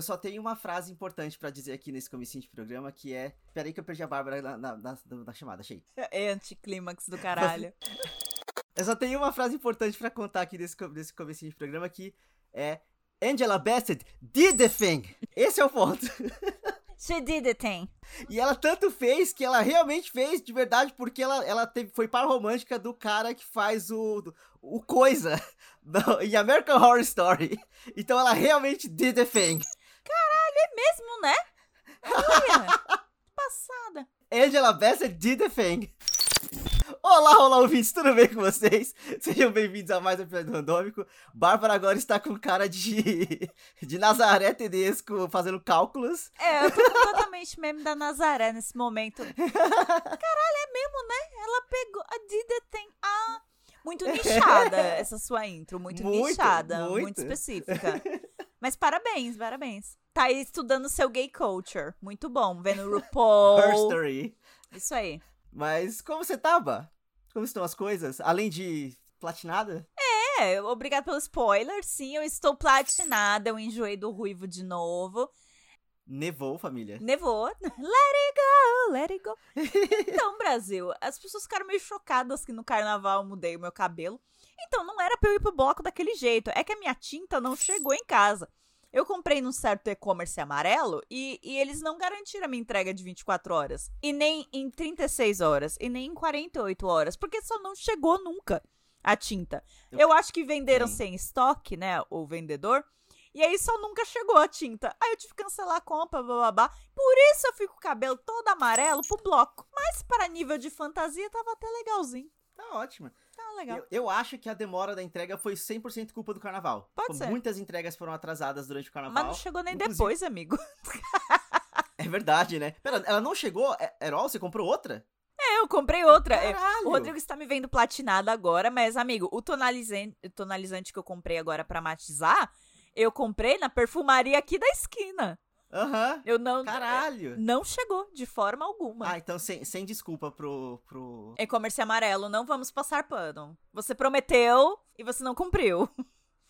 eu só tenho uma frase importante pra dizer aqui nesse comecinho de programa, que é... Peraí que eu perdi a Bárbara na, na, na, na chamada, achei. É anticlímax do caralho. Eu só tenho uma frase importante pra contar aqui nesse, nesse comecinho de programa, que é... Angela Bassett did the thing! Esse é o ponto. She did it, thing. E ela tanto fez que ela realmente fez de verdade, porque ela, ela teve, foi par romântica do cara que faz o, o Coisa no- em American Horror Story. Então ela realmente did the thing. Mesmo, né? Olha, passada. Angela Bassett did the thing. Olá, olá, ouvintes, tudo bem com vocês? Sejam bem-vindos a mais um episódio do Randômico. Bárbara agora está com cara de, de Nazaré Tedesco fazendo cálculos. É, eu tô completamente meme da Nazaré nesse momento. Caralho, é mesmo, né? Ela pegou a did it thing. Ah, muito nichada essa sua intro. Muito, Muito, nichada, muito. muito. específica. Mas parabéns, parabéns. Tá aí estudando seu gay culture. Muito bom. Vendo o RuPaul. Herstory. Isso aí. Mas como você tava? Como estão as coisas? Além de platinada? É, obrigado pelo spoiler. Sim, eu estou platinada. Eu enjoei do ruivo de novo. Nevou, família. Nevou. Let it go, let it go. Então, Brasil, as pessoas ficaram meio chocadas que no carnaval eu mudei o meu cabelo. Então, não era pra eu ir pro bloco daquele jeito. É que a minha tinta não chegou em casa. Eu comprei num certo e-commerce amarelo e, e eles não garantiram a minha entrega de 24 horas. E nem em 36 horas. E nem em 48 horas. Porque só não chegou nunca a tinta. Eu- acho que venderam Sim. sem estoque, né? O vendedor. E aí só nunca chegou a tinta. Aí eu tive que cancelar a compra, bababá. Por isso eu fico com o cabelo todo amarelo pro bloco. Mas para nível de fantasia tava até legalzinho. Tá ótimo. Tá legal. Eu, eu acho que a demora da entrega foi 100% culpa do carnaval. Pode Tipo, ser. Muitas entregas foram atrasadas durante o carnaval. Mas não chegou nem inclusive- depois, amigo. É verdade, né? Pera, ela não chegou? É- Erol, você comprou outra? É, eu comprei outra. É, Caralho! O Rodrigo está me vendo platinada agora, mas, amigo, o tonalizante, o tonalizante que eu comprei agora pra matizar, eu comprei na perfumaria aqui da esquina. Aham. Eu não. Caralho! Não chegou de forma alguma. Ah, então sem, sem desculpa pro, pro... E-commerce amarelo, não vamos passar pano. Você prometeu e você não cumpriu.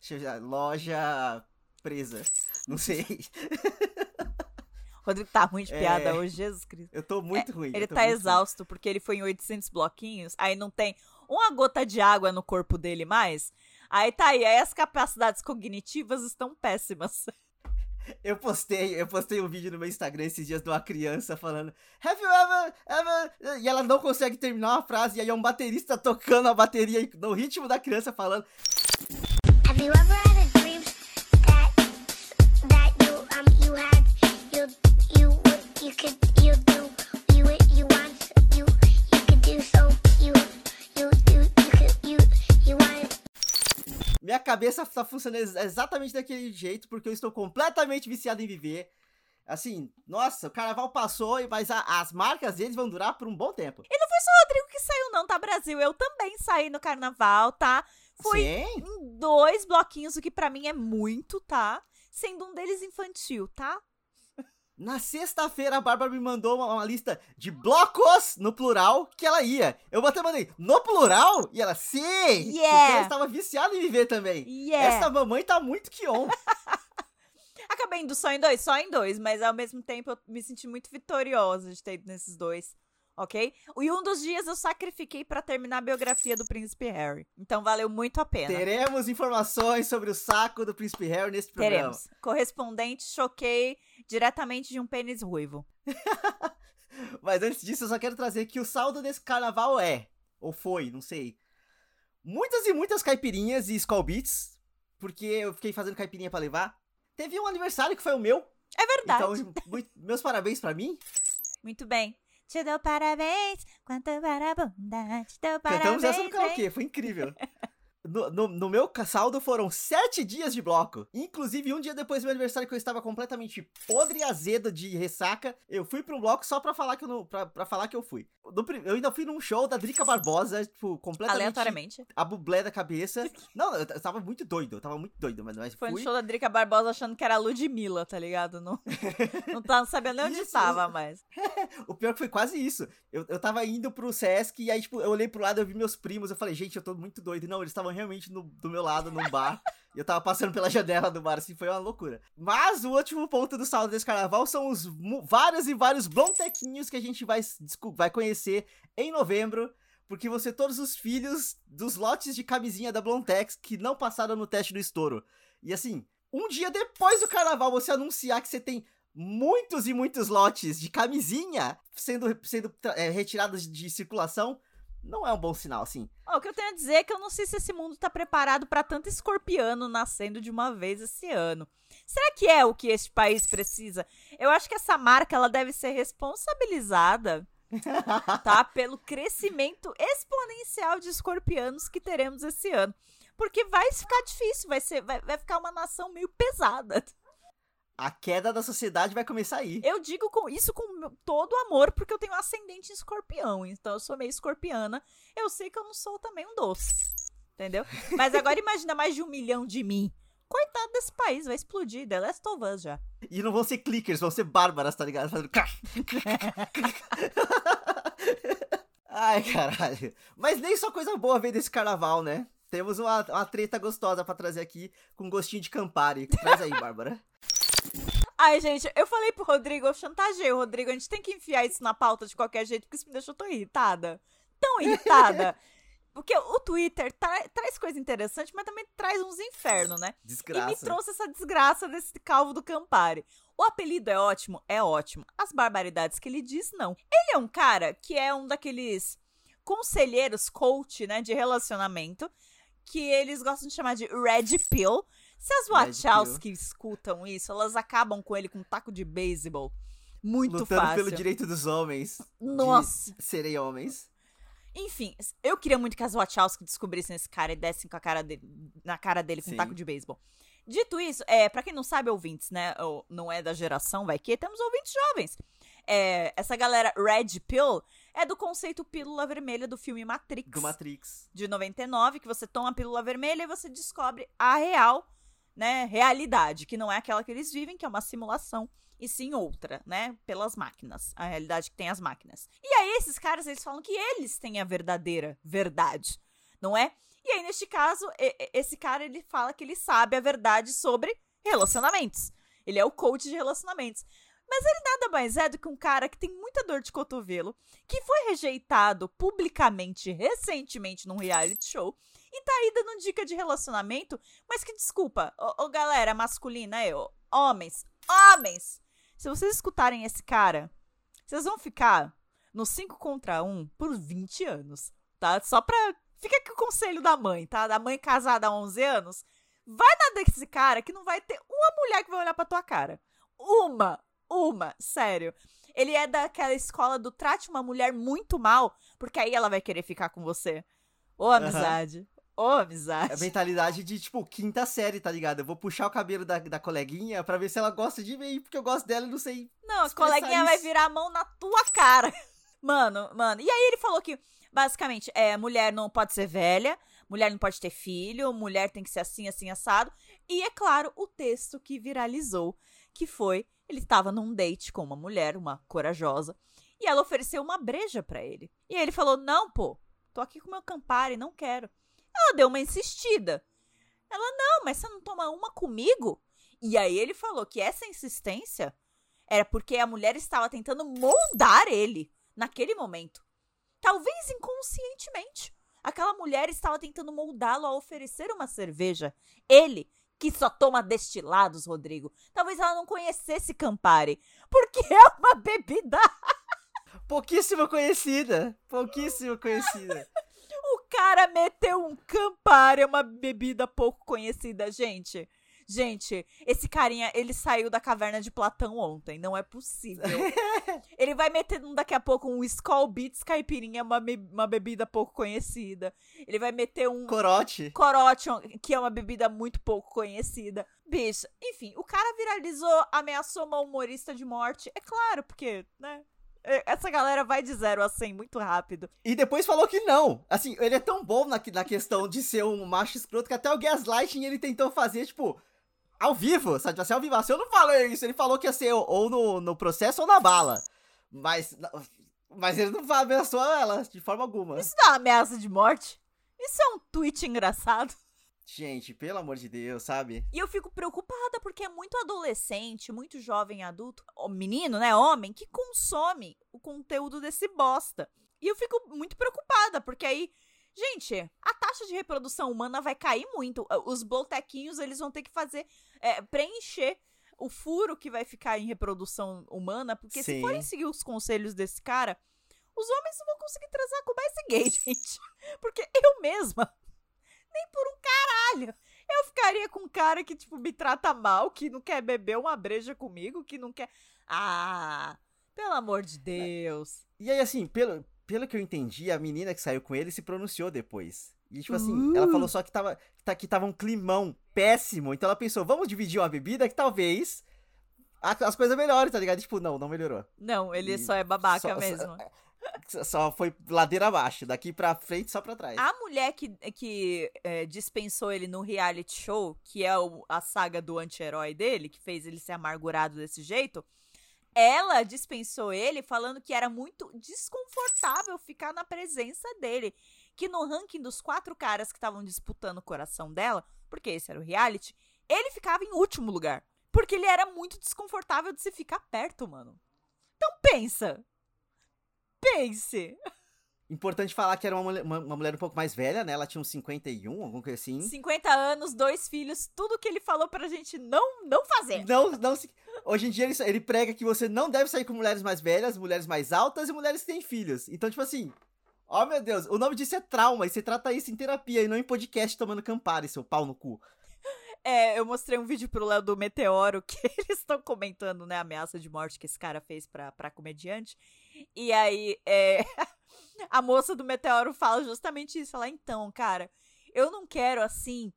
Deixa eu já- Loja presa. Não sei. Rodrigo tá ruim de piada É. hoje, Jesus Cristo. Eu tô muito ruim. Ele tá muito ruim. exausto porque ele foi em 800 bloquinhos, aí não tem uma gota de água no corpo dele mais. Aí tá aí, aí as capacidades cognitivas estão péssimas. Eu postei, eu postei um vídeo no meu Instagram esses dias de uma criança falando Have you ever, ever... E ela não consegue terminar uma frase, e aí é um baterista tocando a bateria no ritmo da criança falando. Have you ever had a dream that that you um you had you you you could you Minha cabeça tá funcionando ex- exatamente daquele jeito, porque eu estou completamente viciado em viver. Assim, nossa, o carnaval passou, mas a- as marcas deles vão durar por um bom tempo. E não foi só o Rodrigo que saiu, não, tá, Brasil? Eu também saí no carnaval, tá? Foi Sim? em dois bloquinhos, o que pra mim é muito, tá? Sendo um deles infantil, tá? Na sexta-feira, a Bárbara me mandou uma, uma lista de blocos, no plural, que ela ia. Eu até mandei, no plural? E ela, sim! Porque Yeah! ela estava viciada em viver também. Yeah! Essa mamãe tá muito que on. Acabei indo só em dois, só em dois, mas ao mesmo tempo eu me senti muito vitoriosa de ter ido nesses dois, ok? E um dos dias eu sacrifiquei pra terminar a biografia do Príncipe Harry. Então valeu muito a pena. Teremos informações sobre o saco do Príncipe Harry nesse programa. Teremos. Correspondente, choquei diretamente de um pênis ruivo. Mas antes disso, eu só quero trazer que o saldo desse carnaval é, ou foi, não sei, muitas e muitas caipirinhas e Skull Beats, porque eu fiquei fazendo caipirinha pra levar. Teve um aniversário que foi o meu, É verdade. então muito- meus parabéns pra mim. Muito bem. Te dou parabéns, quanto para a bunda, te dou parabéns. Cantamos essa no karaokê, foi incrível. No, no, no meu saldo foram sete dias de bloco. Inclusive, um dia depois do meu aniversário, que eu estava completamente podre e azedo de ressaca, eu fui pra um bloco só pra falar que eu, não, pra, pra falar que eu fui. No eu ainda fui num show da Drica Barbosa, tipo, completamente Aleatoriamente. a bublé da cabeça. Não, eu, eu tava muito doido, eu tava muito doido, mas, mas Foi no fui. show da Drica Barbosa achando que era a Ludmilla, tá ligado? Não, não tava sabendo nem onde Isso. tava mais. O pior que foi quase isso. Eu, eu tava indo pro Sesc e aí, tipo, eu olhei pro lado, eu vi meus primos, eu falei, gente, eu tô muito doido. Não, eles estavam realmente no, do meu lado, num bar. E eu tava passando pela janela do bar, assim, foi uma loucura. Mas o último ponto do saldo desse carnaval são os vários e vários blontequinhos que a gente vai, vai conhecer em novembro. Porque ser todos os filhos dos lotes de camisinha da Blontex que não passaram no teste do estouro. E assim, um dia depois do carnaval você anunciar que você tem muitos e muitos lotes de camisinha sendo, sendo é, retirados de circulação, não é um bom sinal, assim. O que eu tenho a dizer é que eu não sei se esse mundo tá preparado pra tanto escorpiano nascendo de uma vez esse ano. Será que é o que este país precisa? Eu acho que essa marca ela deve ser responsabilizada, tá, pelo crescimento exponencial de escorpianos que teremos esse ano. Porque vai ficar difícil, vai ser, vai, vai ficar uma nação meio pesada. A queda da sociedade vai começar aí. Eu digo com isso com todo amor, porque eu tenho ascendente em escorpião, então eu sou meio escorpiana. Eu sei que eu não sou também um doce, entendeu? Mas agora imagina mais de um milhão de mim. Coitado desse país, vai explodir. The Last of Us já. E não vão ser clickers, vão ser bárbaras, tá ligado? Fazendo. Ai, caralho. Mas nem só coisa boa veio desse carnaval, né? Temos uma, uma treta gostosa pra trazer aqui, com gostinho de Campari. Traz aí, Bárbara. Ai, gente, eu falei pro Rodrigo, eu chantageei o Rodrigo, a gente tem que enfiar isso na pauta de qualquer jeito, porque isso me deixou tão irritada. Tão irritada. Porque o Twitter tra- traz coisa interessante, mas também traz uns infernos, né? E me Desgraça. trouxe essa desgraça desse calvo do Campari. O apelido é ótimo? É ótimo. As barbaridades que ele diz, não. Ele é um cara que é um daqueles conselheiros coach, né, de relacionamento, que eles gostam de chamar de Red Pill. Se as Red Wachowski escutam isso, elas acabam com ele com um taco de beisebol. Muito Lutando fácil. pelo direito dos homens Nossa. de serem homens. Enfim, eu queria muito que as Wachowski descobrissem esse cara e dessem com a cara dele, na cara dele com um Sim. taco de beisebol. Dito isso, é, para quem não sabe, ouvintes, né, ou não é da geração, vai que temos ouvintes jovens. É, essa galera Red Pill é do conceito pílula vermelha do filme Matrix, Do Matrix. de 99, que você toma a pílula vermelha e você descobre a real, né, realidade, que não é aquela que eles vivem, que é uma simulação, e sim outra, né, pelas máquinas, a realidade que tem as máquinas. E aí esses caras, eles falam que eles têm a verdadeira verdade, não é? E aí neste caso, esse cara ele fala que ele sabe a verdade sobre relacionamentos. Ele é o coach de relacionamentos. Mas ele nada mais é do que um cara que tem muita dor de cotovelo, que foi rejeitado publicamente recentemente num reality show e tá aí dando dica de relacionamento, mas que desculpa, ô, ô, galera masculina, eu, homens, homens, se vocês escutarem esse cara, vocês vão ficar no 5 contra 1 por 20 anos, tá? Só pra. Fica aqui o conselho da mãe, tá? Da mãe casada há 11 anos. Vai na desse cara que não vai ter uma mulher que vai olhar pra tua cara. Uma! Uma! Sério. Ele é daquela escola do trate uma mulher muito mal, porque aí ela vai querer ficar com você. Ô, amizade. Ô, amizade. É a mentalidade de, tipo, quinta série, tá ligado? Eu vou puxar o cabelo da, da coleguinha pra ver se ela gosta de mim, porque eu gosto dela e não sei. Não, a coleguinha vai isso. virar a mão na tua cara. Mano, mano. E aí ele falou que, basicamente, é, mulher não pode ser velha, mulher não pode ter filho, mulher tem que ser assim, assim, assado. E, é claro, o texto que viralizou, que foi, ele estava num date com uma mulher, uma corajosa, e ela ofereceu uma breja pra ele. E aí ele falou, não, pô, tô aqui com meu Campari, não quero. Ela deu uma insistida. Ela, não, mas você não toma uma comigo? E aí ele falou que essa insistência era porque a mulher estava tentando moldar ele naquele momento. Talvez inconscientemente. Aquela mulher estava tentando moldá-lo a oferecer uma cerveja. Ele, que só toma destilados, Rodrigo. Talvez ela não conhecesse Campari. Porque é uma bebida. Pouquíssimo conhecida. Pouquíssimo conhecida. O cara meteu um Campari, é uma bebida pouco conhecida, gente. Gente, esse carinha, ele saiu da caverna de Platão ontem, não é possível. ele vai meter um- daqui a pouco um Skull Beats caipirinha, uma, be- uma bebida pouco conhecida. Ele vai meter um Corote. Corote, que é uma bebida muito pouco conhecida. Bicho, enfim, o cara viralizou, ameaçou uma humorista de morte. É claro, porque, né? É- Essa galera vai de 0 a 100 muito rápido. E depois falou que não. Assim, ele é tão bom na, na questão de ser um macho escroto que até o gaslighting ele tentou fazer, tipo, ao vivo, sabe? Assim, ao vivo. Assim, eu não falei isso. Ele falou que ia ser ou no, no processo ou na bala. Mas, mas ele não ameaçou ela de forma alguma. Isso não é uma ameaça de morte? Isso é um tweet engraçado. Gente, pelo amor de Deus, sabe? E eu fico preocupada porque é muito adolescente, muito jovem adulto, menino, né, homem, que consome o conteúdo desse bosta. E eu fico muito preocupada, porque aí, gente, a taxa de reprodução humana vai cair muito. Os blotequinhos, eles vão ter que fazer, é, preencher o furo que vai ficar em reprodução humana, porque se Sim. forem seguir os conselhos desse cara, os homens não vão conseguir transar com mais ninguém, gente. Porque eu mesma, nem por um caralho, eu ficaria com um cara que, tipo, me trata mal, que não quer beber uma breja comigo, que não quer. Ah, pelo amor de Deus. E aí, assim, pelo, pelo que eu entendi, a menina que saiu com ele se pronunciou depois. E, tipo assim, ela falou só que tava, tá- que tava um climão péssimo. Então ela pensou, vamos dividir uma bebida que talvez as coisas melhorem, tá ligado? E, tipo, não, não melhorou. Não, ele E só é babaca só- só- mesmo. Só- Só foi ladeira abaixo. Daqui pra frente, só pra trás. A mulher que, que é, dispensou ele no reality show, que é o- a saga do anti-herói dele, que fez ele ser amargurado desse jeito, ela dispensou ele falando que era muito desconfortável ficar na presença dele. Que no ranking dos quatro caras que estavam disputando o coração dela, porque esse era o reality, ele ficava em último lugar. Porque ele era muito desconfortável de se ficar perto, mano. Então pensa. Pense. Importante falar que era uma mulher, uma, uma mulher um pouco mais velha, né? Ela tinha uns 51, alguma coisa assim. 50 anos, dois filhos, tudo que ele falou pra gente não, não fazer. Não, não se... Hoje em dia ele, ele prega que você não deve sair com mulheres mais velhas, mulheres mais altas e mulheres que têm filhos. Então, tipo assim, ó meu Deus, o nome disso é trauma e você trata isso em terapia e não em podcast tomando Campari, seu pau no cu. É, eu mostrei um vídeo pro Léo do Meteoro que eles estão comentando, né, a ameaça de morte que esse cara fez pra, pra comediante. E aí, é, a moça do Meteoro fala justamente isso. Ela, então, cara, eu não quero, assim,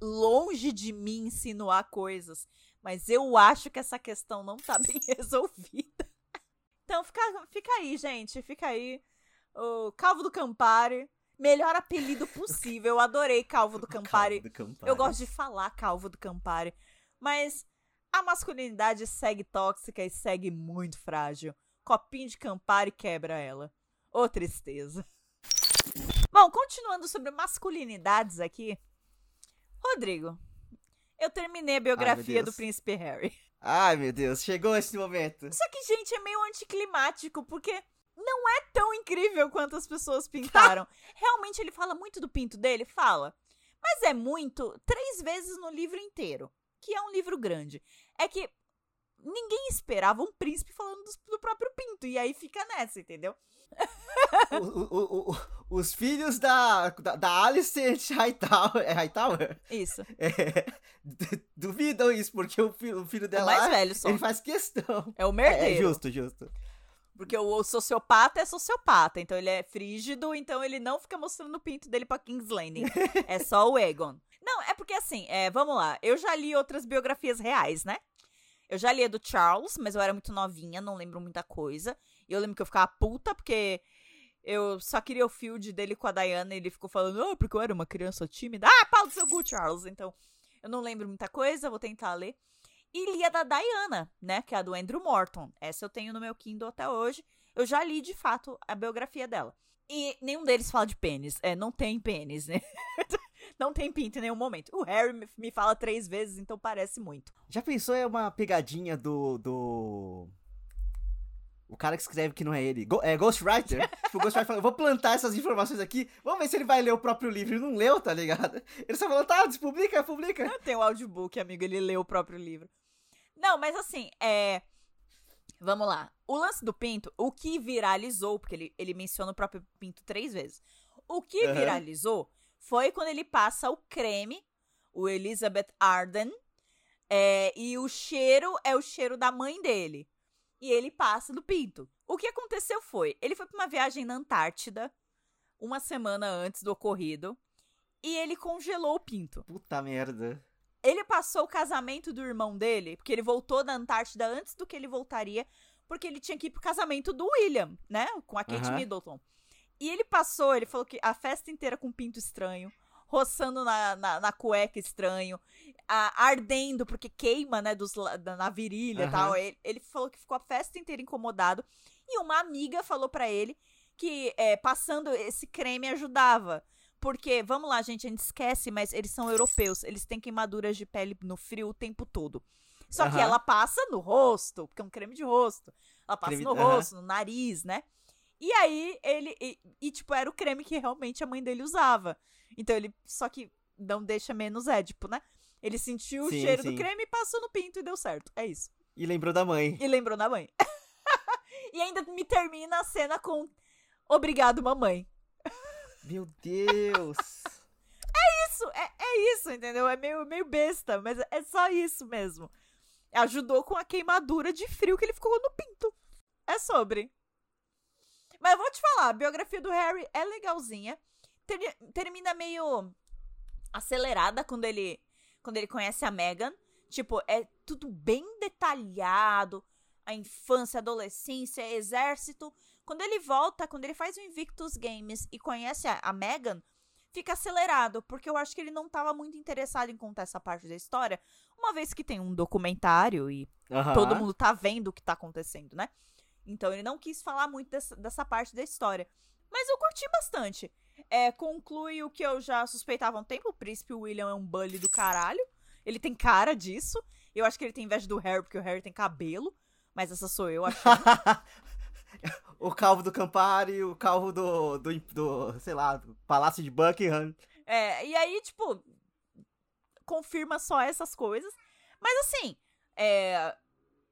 longe de mim insinuar coisas, mas eu acho que essa questão não tá bem resolvida. Então, fica, fica aí, gente, fica aí. O Calvo do Campari, melhor apelido possível. Eu adorei Calvo do Campari. Calvo do Campari. Eu gosto de falar calvo do Campari, mas a masculinidade segue tóxica e segue muito frágil. Copinho de Campari quebra ela. Ô tristeza. Bom, continuando sobre masculinidades aqui. Rodrigo, eu terminei a biografia do Deus. príncipe Harry. Ai, meu Deus, chegou esse momento. Só que, gente, é meio anticlimático, porque não é tão incrível quanto as pessoas pintaram. Realmente ele fala muito do pinto dele? Fala. Mas é muito três vezes no livro inteiro, que é um livro grande. É que ninguém esperava um príncipe falando do, próprio pinto, e aí fica nessa, entendeu? O- o- o- os filhos da, da, da Alicent Hightower, é Hightower? Isso. É, du- duvidam isso, porque o filho, o filho O dela, mais velho só. ele faz questão. É o É, é merdeiro. justo, justo. Porque o, sociopata é sociopata, então ele é frígido, então ele não fica mostrando o pinto dele pra King's Landing. é só o Egon. Não, é porque assim, é, vamos lá, eu já li outras biografias reais, né? Eu já li a do Charles, mas eu era muito novinha, não lembro muita coisa. E eu lembro que eu ficava puta, porque eu só queria o field dele com a Diana e ele ficou falando, ah, porque eu era uma criança tímida. Ah, pau do seu cu, Charles. Então, eu não lembro muita coisa, vou tentar ler. E li a da Diana, né? Que é a do Andrew Morton. Essa eu tenho no meu Kindle até hoje. Eu já li, de fato, a biografia dela. E nenhum deles fala de pênis. É, não tem pênis, né? não tem pinto em nenhum momento. O Harry me- me fala três vezes, então parece muito. Já pensou é uma pegadinha do. do. O cara que escreve que não é ele. Go- é Ghostwriter. tipo, o Ghostwriter fala, eu vou plantar essas informações aqui, vamos ver se ele vai ler o próprio livro. Ele não leu, tá ligado? Ele só falou, tá, publica, publica. Tem o audiobook, amigo, ele leu o próprio livro. Não, mas assim, é. Vamos lá. O lance do pinto, o que viralizou, porque ele, ele menciona o próprio pinto três vezes. O que Aham. viralizou foi quando ele passa o creme, o Elizabeth Arden, é, e o cheiro é o cheiro da mãe dele. E ele passa do pinto. O que aconteceu foi, ele foi pra uma viagem na Antártida, uma semana antes do ocorrido, e ele congelou o pinto. Puta merda. Ele passou o casamento do irmão dele, porque ele voltou da Antártida antes do que ele voltaria, porque ele tinha que ir pro casamento do William, né? Com a Kate Aham. Middleton. E ele passou, ele falou que a festa inteira com pinto estranho, roçando na, na, na cueca estranho, a- ardendo, porque queima, né, dos, da- na virilha e tal. Ele, ele falou que ficou a festa inteira incomodado. E uma amiga falou pra ele que é, passando esse creme ajudava. Porque, vamos lá, gente, a gente esquece, mas eles são europeus. Eles têm queimaduras de pele no frio o tempo todo. Só que Aham. ela passa no rosto, porque é um creme de rosto. Ela passa Creme- no rosto, no nariz, né? E aí, ele. E, e, tipo, era o creme que realmente a mãe dele usava. Então ele. Só que não deixa menos édipo, né? Ele sentiu o Sim, cheiro sim. do creme, passou no pinto e deu certo. É isso. E lembrou da mãe. E lembrou da mãe. e ainda me termina a cena com. Obrigado, mamãe. Meu Deus. Isso, é, é isso, entendeu? É meio, meio besta, mas é só isso mesmo. Ajudou com a queimadura de frio que ele ficou no pinto. É sobre. Mas eu vou te falar, a biografia do Harry é legalzinha. Ter- termina meio acelerada quando ele quando ele conhece a Meghan. Tipo, é tudo bem detalhado. A infância, a adolescência, exército. Quando ele volta, quando ele faz o Invictus Games e conhece a, a Meghan, fica acelerado, porque eu acho que ele não tava muito interessado em contar essa parte da história, uma vez que tem um documentário e todo mundo tá vendo o que tá acontecendo, né? Então ele não quis falar muito dessa, dessa parte da história. Mas eu curti bastante. É, conclui o que eu já suspeitava há um tempo: o príncipe William é um bully do caralho. Ele tem cara disso. Eu acho que ele tem inveja do Harry, porque o Harry tem cabelo. Mas essa sou eu achando. o calvo do Campari, o calvo do, do, do, sei lá, do Palácio de Buckingham. É, e aí, tipo, confirma só essas coisas. Mas assim, é,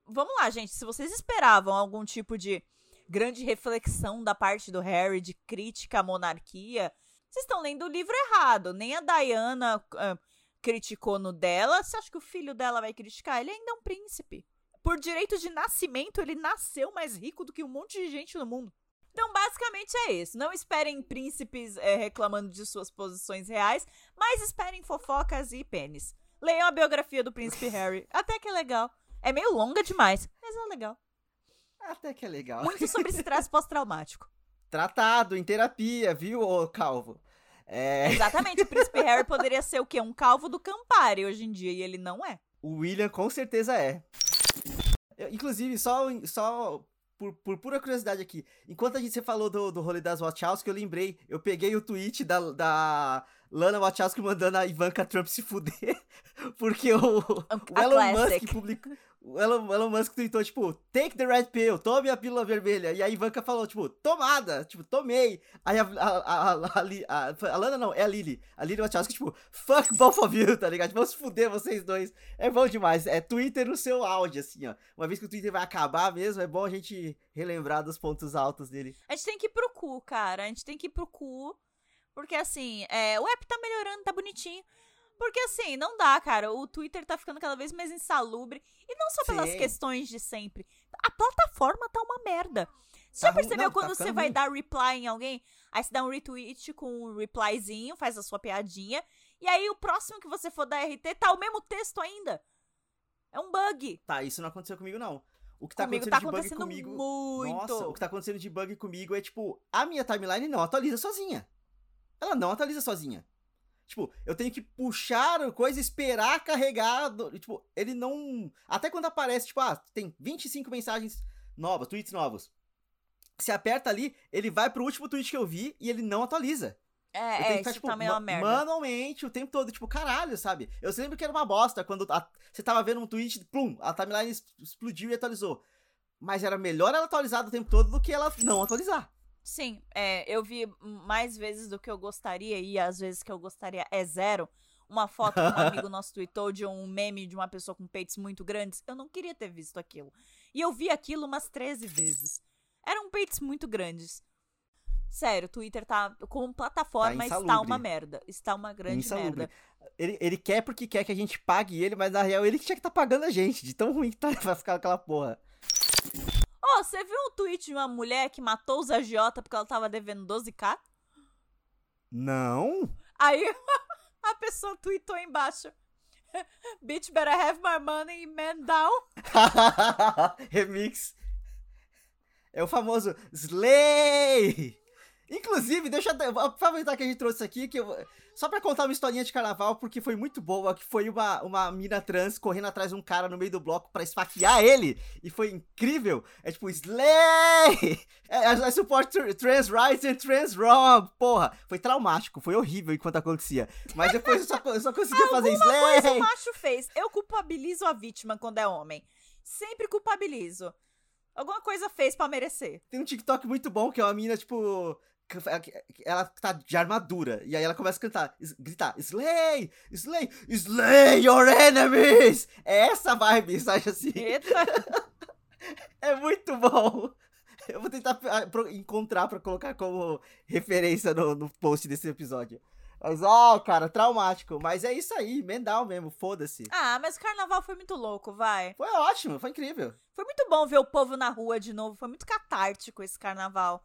vamos lá, gente. Se vocês esperavam algum tipo de grande reflexão da parte do Harry, de crítica à monarquia, vocês estão lendo o livro errado. Nem a Diana ah, criticou no dela. Você acha que o filho dela vai criticar? Ele ainda é um príncipe. Por direito de nascimento, ele nasceu mais rico do que um monte de gente no mundo. Então, basicamente é isso. Não esperem príncipes é, reclamando de suas posições reais, mas esperem fofocas e pênis. Leiam a biografia do príncipe Harry. Até que é legal. É meio longa demais, mas é legal. Até que é legal. Muito sobre estresse pós-traumático. Tratado em terapia, viu, ô calvo? É, Exatamente, o príncipe Harry poderia ser o quê? Um calvo do Campari hoje em dia, e ele não é. o William com certeza é. Eu, inclusive, só, só por, por pura curiosidade aqui, enquanto a gente falou do, do rolê das Wachowski, eu lembrei, eu peguei o tweet da, da Lana Wachowski mandando a Ivanka Trump se fuder, porque o, o Elon classic. Musk publicou. O Elon, Elon Musk tweetou, tipo, take the red pill, tome a pílula vermelha. E a Ivanka falou, tipo, tomada, tipo, tomei. Aí a, a, a, a, Li- a, a Lana não, é a Lily. A Lily Wachowski, tipo, fuck both of you, tá ligado? Vamos se fuder vocês dois. É bom demais. É Twitter no seu áudio, assim, ó. Uma vez que o Twitter vai acabar mesmo, é bom a gente relembrar dos pontos altos dele. A gente tem que ir pro cu, cara. A gente tem que ir pro cu. Porque assim, é, o app tá melhorando, tá bonitinho. Porque assim, não dá, cara. O Twitter tá ficando cada vez mais insalubre. E não só pelas Sim. questões de sempre. A plataforma tá uma merda. Você Tá já percebeu não, tá quando você ficando vai ruim. dar reply em alguém? Aí você dá um retweet com um replyzinho, faz a sua piadinha. E aí o próximo que você for dar RT tá o mesmo texto ainda. É um bug. Tá, isso não aconteceu comigo, não. O que tá comigo acontecendo tá de bug acontecendo comigo. muito. Nossa, o que tá acontecendo de bug comigo é, tipo, a minha timeline não atualiza sozinha. Ela não atualiza sozinha. Tipo, eu tenho que puxar a coisa, esperar carregar. tipo, ele não. Até quando aparece, tipo, ah, tem 25 mensagens novas, tweets novos. Se aperta ali, ele vai pro último tweet que eu vi e ele não atualiza. Eu É, tenho é que ficar, isso tipo, tá uma merda. manualmente o tempo todo, tipo, caralho, sabe? Eu lembro que era uma bosta quando a- você tava vendo um tweet, plum, a timeline explodiu e atualizou. Mas era melhor ela atualizar o tempo todo do que ela não atualizar. Sim, é, eu vi mais vezes do que eu gostaria, e às vezes que eu gostaria é zero. Uma foto que um amigo nosso tweetou de um meme de uma pessoa com peitos muito grandes. Eu não queria ter visto aquilo. E eu vi aquilo umas 13 vezes. Eram peitos muito grandes. Sério, o Twitter tá. Como plataforma, está insalubre. uma merda. Está uma grande Insalubre. merda. Ele, ele quer porque quer que a gente pague ele, mas na real ele que tinha que tá pagando a gente, de tão ruim que tá, vai ficar aquela porra. Ô, você viu um tweet de uma mulher que matou os agiota porque ela tava devendo 12k? Não? Aí a pessoa tweetou embaixo. Bitch better have my money, man down. Remix. É o famoso Slay! Inclusive, deixa eu aproveitar que a gente trouxe isso aqui, que eu, só pra contar uma historinha de carnaval, porque foi muito boa, que foi uma, uma mina trans correndo atrás de um cara no meio do bloco pra esfaquear ele, e foi incrível. É tipo, Slay! É, I support trans rights and trans wrong! Porra, foi traumático, foi horrível enquanto acontecia. Mas depois eu só, eu só conseguia fazer Alguma coisa o Slay! macho fez. Eu culpabilizo a vítima quando é homem. Sempre culpabilizo. Alguma coisa fez pra merecer. Tem um TikTok muito bom que é uma mina, tipo. Ela tá de armadura. E aí ela começa a cantar, gritar: Slay! Slay! Slay your enemies! É essa vibe, sabe assim? Eita. É muito bom! Eu vou tentar ah, encontrar pra colocar como referência no, no post desse episódio. Mas, ó, cara, traumático. Mas é isso aí, mendal mesmo, foda-se. Ah, mas o carnaval foi muito louco, vai. Foi ótimo, foi incrível. Foi muito bom ver o povo na rua de novo. Foi muito catártico esse carnaval.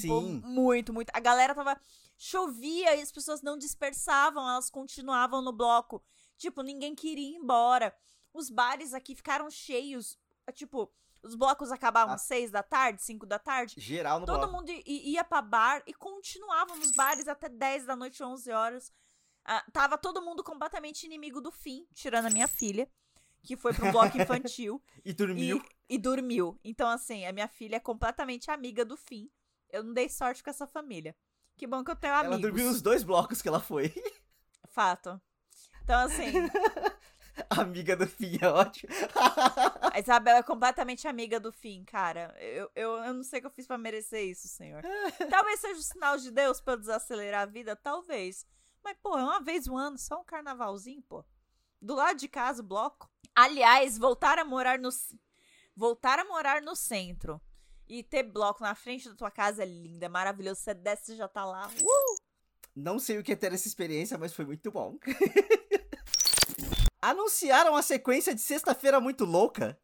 Tipo, Sim. muito, muito. A galera tava. Chovia e as pessoas não dispersavam, elas continuavam no bloco. Tipo, ninguém queria ir embora. Os bares aqui ficaram cheios. Tipo, os blocos acabavam Ah. às seis da tarde, cinco da tarde. Geral no Todo bloco. mundo ia pra bar e continuava nos bares até 10 da noite, 11 horas. Ah, tava todo mundo completamente inimigo do fim, tirando a minha filha, que foi pro bloco infantil E dormiu. e, e dormiu. Então, assim, a minha filha é completamente amiga do fim. Eu não dei sorte com essa família. Que bom que eu tenho Ela amigos. dormiu nos dois blocos que ela foi. Fato. Então, assim, Amiga do fim, é ótimo. a Isabela é completamente amiga do fim, cara. Eu, eu, eu não sei o que eu fiz pra merecer isso, senhor. Talvez seja o sinal de Deus pra eu desacelerar a vida, talvez. Mas, pô, é uma vez um ano, só um carnavalzinho, pô. Do lado de casa, o bloco. Aliás, voltar a morar no. Voltar a morar no centro e ter bloco na frente da tua casa é lindo, é maravilhoso. Você desce, você já tá lá. Uh! Não sei o que é ter essa experiência, mas foi muito bom. Anunciaram a sequência de Sexta-feira Muito Louca?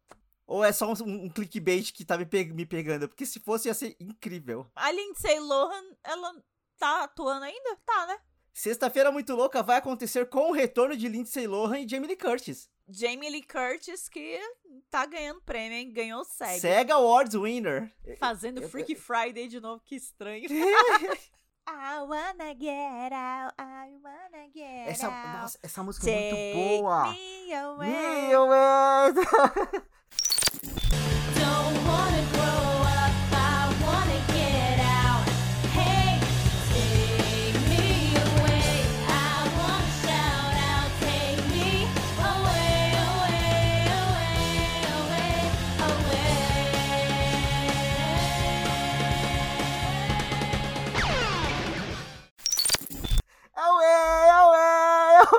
Ou é só um, um clickbait que tá me, pe- me pegando? Porque se fosse, ia ser incrível. A Lindsay Lohan, ela tá atuando ainda? Tá, né? Sexta-feira Muito Louca vai acontecer com o retorno de Lindsay Lohan e Jamie Lee Curtis. Jamie Lee Curtis, que tá ganhando prêmio, hein? Ganhou o SEG. SEG Awards winner. Fazendo Freaky Friday de novo, que estranho. I wanna get out, I wanna get Essa, out. nossa, essa música é Take muito boa. me away. Me away.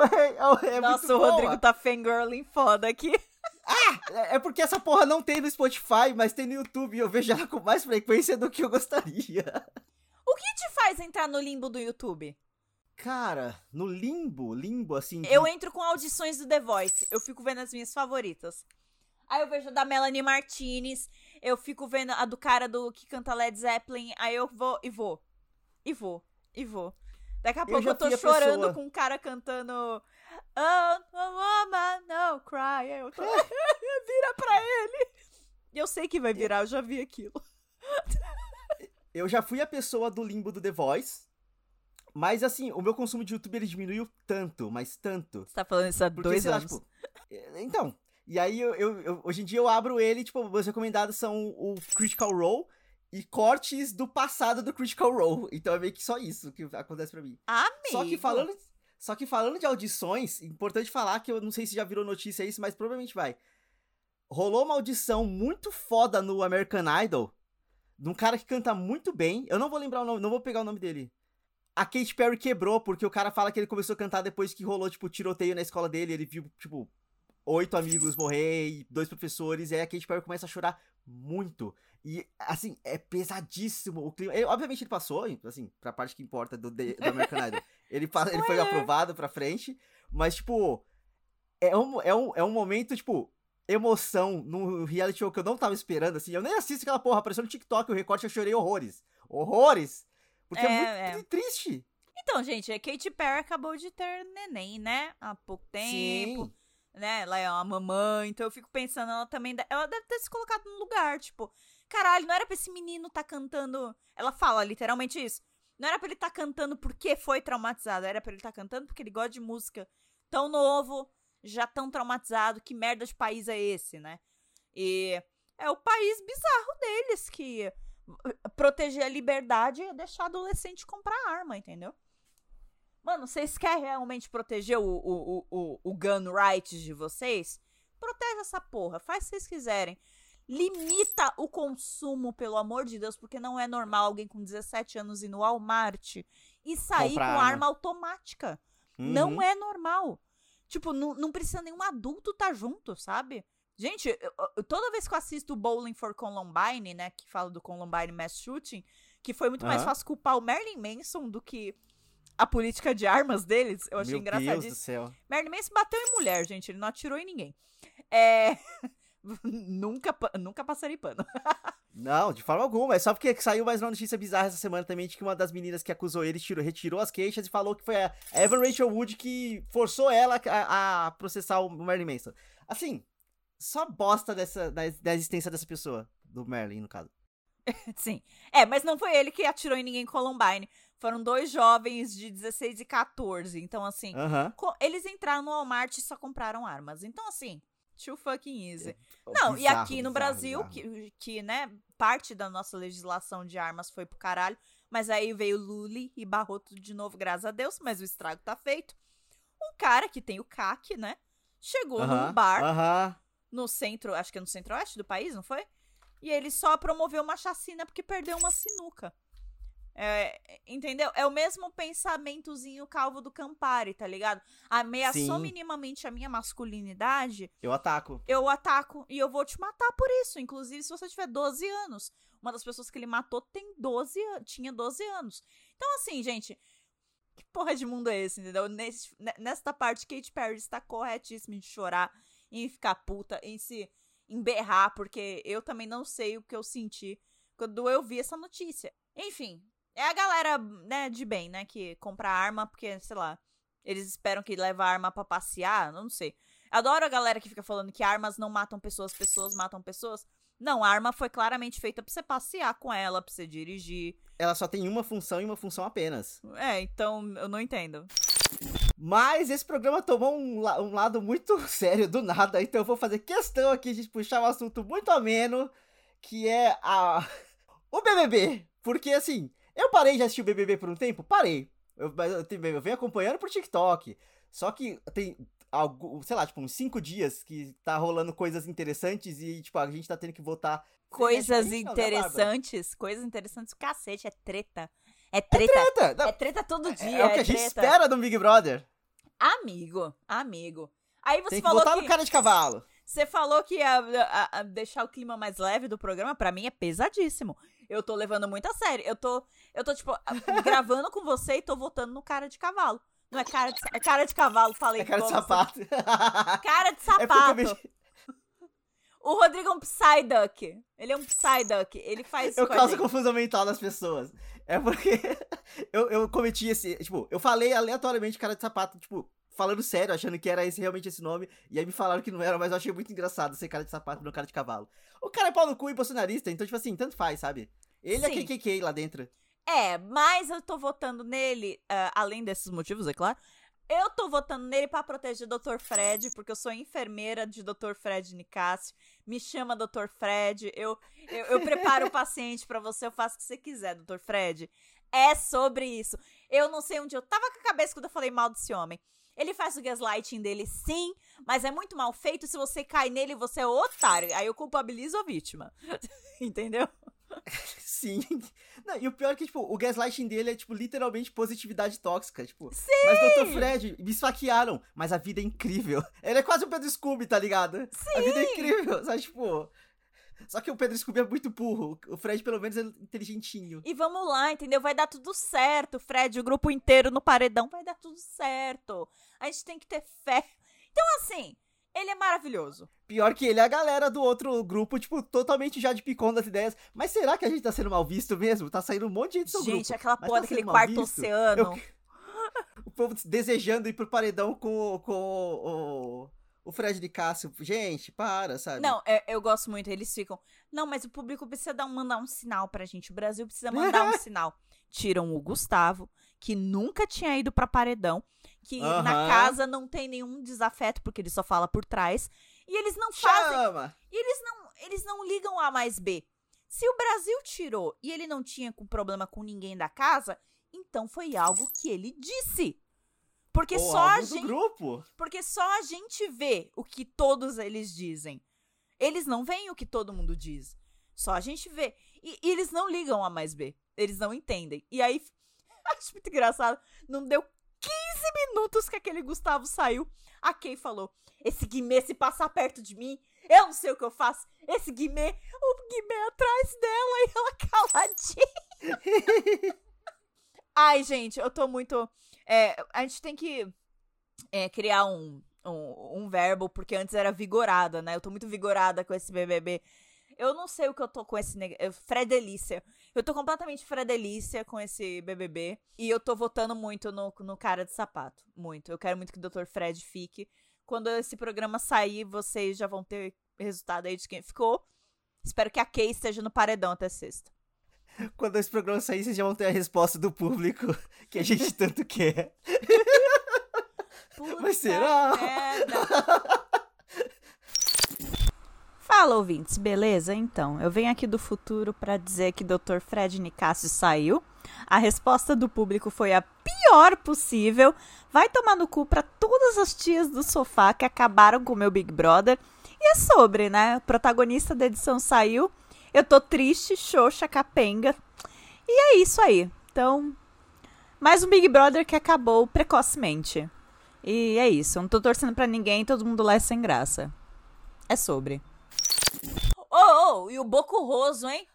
away, away. É Nossa, o Rodrigo tá fangirling foda aqui. É é porque essa porra não tem no Spotify, mas tem no YouTube e eu vejo ela com mais frequência do que eu gostaria. O que te faz entrar no limbo do YouTube? Cara, no limbo, limbo assim. de- Eu entro com audições do The Voice. Eu fico vendo as minhas favoritas. Aí eu vejo a da Melanie Martinez. Eu fico vendo a do cara do que canta Led Zeppelin. Aí eu vou e vou. E vou. E vou. Daqui a pouco já eu tô chorando pessoa- com um cara cantando. Oh, no woman, no cry. Eu tô... Vira pra ele. Eu sei que vai virar, eu já vi aquilo. Eu já fui a pessoa do limbo do The Voice. Mas assim, o meu consumo de YouTube ele diminuiu tanto, mas tanto. Você tá falando isso há Porque, dois sei lá, anos. tipo, é, então. E aí, eu, eu- eu- hoje em dia eu abro ele, tipo, meus recomendados são o Critical Role e cortes do passado do Critical Role. Então é meio que só isso que acontece pra mim. Amigo. Só que falando, só que falando de audições, importante falar que eu não sei se já virou notícia isso, mas provavelmente vai. Rolou uma audição muito foda no American Idol, de um cara que canta muito bem. Eu não vou lembrar o nome, não vou pegar o nome dele. A Katy Perry quebrou porque o cara fala que ele começou a cantar depois que rolou tipo tiroteio na escola dele, ele viu tipo oito amigos morrer e dois professores, e aí a Katy Perry começa a chorar muito. E, assim, é pesadíssimo o clima. Ele- obviamente ele passou, assim, pra parte que importa do, de- do American Idol. Ele, ele foi aprovado pra frente, mas, tipo, é um, é, um, é um momento, tipo, emoção no reality show que eu não tava esperando, assim. Eu nem assisto aquela porra, apareceu no TikTok o recorte, eu chorei horrores. Horrores! Porque é, É, muito triste. Então, gente, a Katy Perry acabou de ter neném, né? Há pouco tempo. Sim. né? Ela é uma mamãe, então eu fico pensando, ela também. Ela deve ter se colocado no lugar, tipo, Caralho, não era pra esse menino tá cantando. Ela fala literalmente isso. Não era pra ele tá cantando porque foi traumatizado, era pra ele tá cantando porque ele gosta de música tão novo, já tão traumatizado. Que merda de país é esse, né? E é o país bizarro deles que uh, proteger a liberdade é deixar adolescente comprar arma, entendeu? Mano, vocês querem realmente proteger o, o, o, o, gun rights de vocês? Proteja essa porra, faz que vocês quiserem. Limita o consumo, pelo amor de Deus, porque não é normal alguém com 17 anos ir no Walmart e sair Comprar com arma. automática. Uhum. Não é normal. Tipo, não, não precisa nenhum adulto tá junto, sabe? Gente, eu- eu- toda vez que eu assisto o Bowling for Columbine, né, que fala do Columbine Mass Shooting, que foi muito mais Aham. fácil culpar o Marilyn Manson do que a política de armas deles, eu achei Meu Deus do céu. Marilyn Manson bateu em mulher, gente, ele não atirou em ninguém. É... nunca, nunca passarei pano. Não, de forma alguma. É só porque saiu mais uma notícia bizarra essa semana também de que uma das meninas que acusou ele tirou, retirou as queixas e falou que foi a Evan Rachel Wood que forçou ela a, a processar o Marilyn Manson. Assim, só bosta dessa, da, da existência dessa pessoa. Do Marilyn, no caso. Sim. É, mas não foi ele que atirou em ninguém em Columbine. Foram dois jovens de 16 e 14. Então, assim, Aham. co- eles entraram no Walmart e só compraram armas. Então, assim, too fucking easy. Não, e Bizarro, aqui no bizarro, Brasil, bizarro. que, que, né, parte da nossa legislação de armas foi pro caralho, mas aí veio Lully e barrou tudo de novo, graças a Deus, mas o estrago tá feito. Um cara que tem o CAC, né, chegou num Aham, bar Aham. no centro, acho que é no centro-oeste do país, não foi? E ele só promoveu uma chacina porque perdeu uma sinuca. É, entendeu? É o mesmo pensamentozinho calvo do Campari, tá ligado? Ameaçou Sim. minimamente a minha masculinidade, Eu ataco. eu ataco e eu vou te matar por isso. Inclusive, se você tiver 12 anos. Uma das pessoas que ele matou tem 12, an- tinha 12 anos. Então, assim, gente, que porra de mundo é esse, entendeu? Nesse, ne- nesta parte, Kate Perry está corretíssima em chorar, em ficar puta, em se emberrar, porque eu também não sei o que eu senti quando eu vi essa notícia. Enfim, é a galera, né, de bem, né, que compra arma porque, sei lá, eles esperam que leva a arma pra passear, não sei. Adoro a galera que fica falando que armas não matam pessoas, pessoas matam pessoas. Não, a arma foi claramente feita pra você passear com ela, pra você dirigir. Ela só tem uma função e uma função apenas. É, então eu não entendo. Mas esse programa tomou um, la- um lado muito sério do nada, então eu vou fazer questão aqui de puxar um assunto muito ameno, que é a o BBB. Porque assim, eu parei de assistir o BBB por um tempo? Parei. Eu, eu, eu venho acompanhando por TikTok. Só que tem, algo, sei lá, tipo, uns cinco dias que tá rolando coisas interessantes e, tipo, a gente tá tendo que votar. Coisas com isso, não, interessantes, coisas interessantes, cacete, é treta. É treta. Treta! Não, É treta todo dia. é o que a gente treta. espera do Big Brother. Amigo, amigo. Aí você Tem que falou votar que no cara de cavalo. você falou que ia a- a- deixar o clima mais leve do programa, pra mim é pesadíssimo. Eu tô levando muito a sério. Eu tô, eu tô tipo gravando com você e tô votando no cara de cavalo. Não é cara de, é cara de cavalo, falei. É cara de você. sapato. Cara de É sapato. vejo- O Rodrigo é um Psyduck. Ele é um Psyduck. Ele faz Eu causo confusão mental nas pessoas. É porque eu, eu cometi esse. Tipo, eu falei aleatoriamente cara de sapato, tipo, falando sério, achando que era esse realmente esse nome. E aí me falaram que não era, mas eu achei muito engraçado ser cara de sapato não cara de cavalo. O cara é pau no cu e bolsonarista, então, tipo assim, tanto faz, sabe? Ele Sim. é KKK lá dentro. É, mas eu tô votando nele, ah, além desses motivos, é claro. Eu tô votando nele pra proteger o Dr. Fred, porque eu sou enfermeira de Dr. Fred Nicásio. Me chama Dr. Fred. Eu, eu, eu preparo o paciente pra você, eu faço o que você quiser, Dr. Fred. É sobre isso. Eu não sei onde eu tava com a cabeça quando eu falei mal desse homem. Ele faz o gaslighting dele, sim, mas é muito mal feito. Se você cai nele, você é otário. Aí eu culpabilizo a vítima. Entendeu? Sim. Não, e o pior é que, tipo, o gaslighting dele é, tipo, literalmente positividade tóxica. Tipo, Sim! mas Dr. Fred, me esfaquearam, mas a vida é incrível. Ele é quase o Pedro Scooby, tá ligado? Sim! A vida é incrível, sabe? Tipo. Só que o Pedro Scooby é muito burro. O Fred, pelo menos, é inteligentinho. E vamos lá, entendeu? Vai dar tudo certo, Fred. O grupo inteiro no paredão vai dar tudo certo. A gente tem que ter fé. Então, assim, ele é maravilhoso. Pior que ele é a galera do outro grupo, tipo, totalmente já de picão das ideias. Mas será que a gente tá sendo mal visto mesmo? Tá saindo um monte de gente do seu gente, grupo. aquela porra tá daquele quarto visto? oceano. O povo desejando ir pro paredão com, com o, O Fred de Cássio, gente, para, sabe? Não, é- eu gosto muito, eles ficam. Não, mas o público precisa dar um- mandar um sinal pra gente. O Brasil precisa mandar um sinal. Tiram o Gustavo, que nunca tinha ido pra paredão, que na casa não tem nenhum desafeto, porque ele só fala por trás. E eles não fazem. Chama! E eles não, eles não ligam A mais B. Se o Brasil tirou e ele não tinha problema com ninguém da casa, então foi algo que ele disse. Porque Ou só a gente grupo. porque só a gente vê o que todos eles dizem. Eles não veem o que todo mundo diz. Só a gente vê. E, e eles não ligam a mais B. Eles não entendem. E aí, acho muito engraçado. Não deu 15 minutos que aquele Gustavo saiu. A Kay falou: Esse Guimê, se passar perto de mim, eu não sei o que eu faço. Esse Guimê, o Guimê atrás dela e ela caladinha. Ai, gente, eu tô muito. é, a gente tem que é, criar um, um, um verbo, porque antes era vigorada, né? Eu tô muito vigorada com esse BBB. Eu não sei o que eu tô com esse. neg- eh, Fredelícia. Eu tô completamente Fredelícia com esse BBB. E eu tô votando muito no, no cara de sapato. Muito. Eu quero muito que o Dr. Fred fique. Quando esse programa sair, vocês já vão ter resultado aí de quem ficou. Espero que a Kay esteja no paredão até sexta. Quando esse programa sair, vocês já vão ter a resposta do público que a gente tanto quer. Puta Mas será? merda. Fala, ouvintes, beleza? Então, eu venho aqui do futuro pra dizer que Dr. Fred Nicásio saiu. A resposta do público foi a pior possível. Vai tomar no cu pra todas as tias do sofá que acabaram com o meu Big Brother. E é sobre, né? O protagonista da edição saiu. Eu tô triste, xoxa, capenga. E é isso aí. Então, mais um Big Brother que acabou precocemente. E é isso. Eu não tô torcendo pra ninguém, todo mundo lá é sem graça. É sobre. Oh, oh, e o Boco Roso, hein?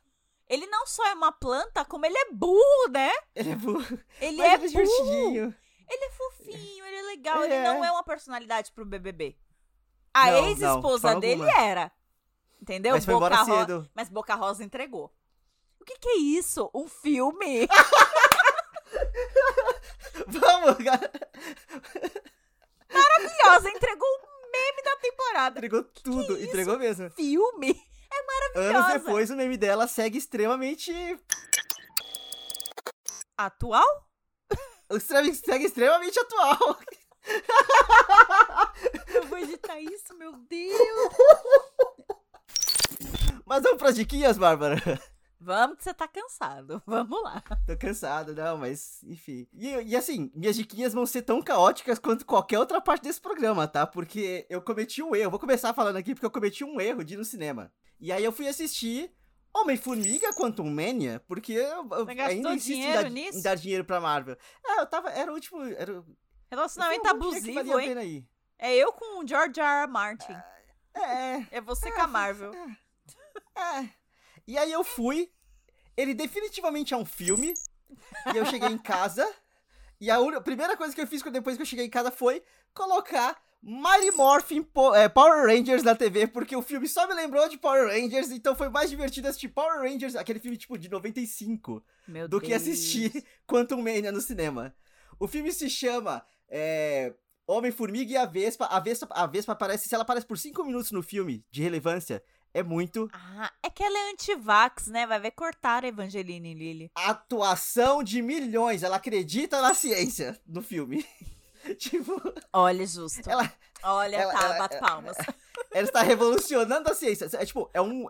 Ele não só é uma planta, como ele é burro, né? Ele é burro. Ele Mas é ele é burro. divertidinho. Ele é fofinho, ele é legal, Ele ele não é. é uma personalidade pro BBB. A ex-esposa dele alguma. era. Entendeu? Mas foi embora Ro- cedo. Mas Boca Rosa entregou. O que que é isso? Um filme? Vamos, cara. Maravilhosa, entregou temporada. Entregou tudo. isso? Entregou mesmo. Filme? Anos maravilhosa. depois, o meme dela segue extremamente. Atual? extrem- Segue extremamente atual. Eu vou editar isso, meu Deus. Mas vamos pras diquinhas, Bárbara. Vamos que você tá cansado. Vamos lá. Tô cansado, não, mas enfim. E, e assim, minhas diquinhas vão ser tão caóticas quanto qualquer outra parte desse programa, tá? Porque eu cometi um erro. Vou começar falando aqui porque eu cometi um erro de ir no cinema. E aí eu fui assistir Homem-Formiga Quantum Mania, porque eu, eu ainda insisto em dar, nisso? em dar dinheiro pra Marvel. É, eu tava. Era o último. Era, Relacionamento valia abusivo, hein? ir. É eu com o George R. R. Martin. É, É você É, com a Marvel. é. E aí eu fui. Ele definitivamente é um filme. E eu cheguei em casa. E a, primeira coisa que eu fiz depois que eu cheguei em casa foi colocar Mighty Morphin Po- é, Power Rangers na TV, porque o filme só me lembrou de Power Rangers, então foi mais divertido assistir Power Rangers, aquele filme tipo de 95, Meu do Deus. que assistir Quantum Mania no cinema. O filme se chama é, Homem-Formiga e a Vespa. A Vespa. A Vespa aparece, se ela aparece por 5 minutos no filme de relevância, é muito. Ah, é que ela é anti-vax, né? Vai ver cortar a Evangeline Lilly. atuação de milhões. Ela acredita na ciência no filme. tipo, Olha, justo. ela, Olha, ela- tá, ela- bato palmas. ela está revolucionando a ciência. É tipo, é um.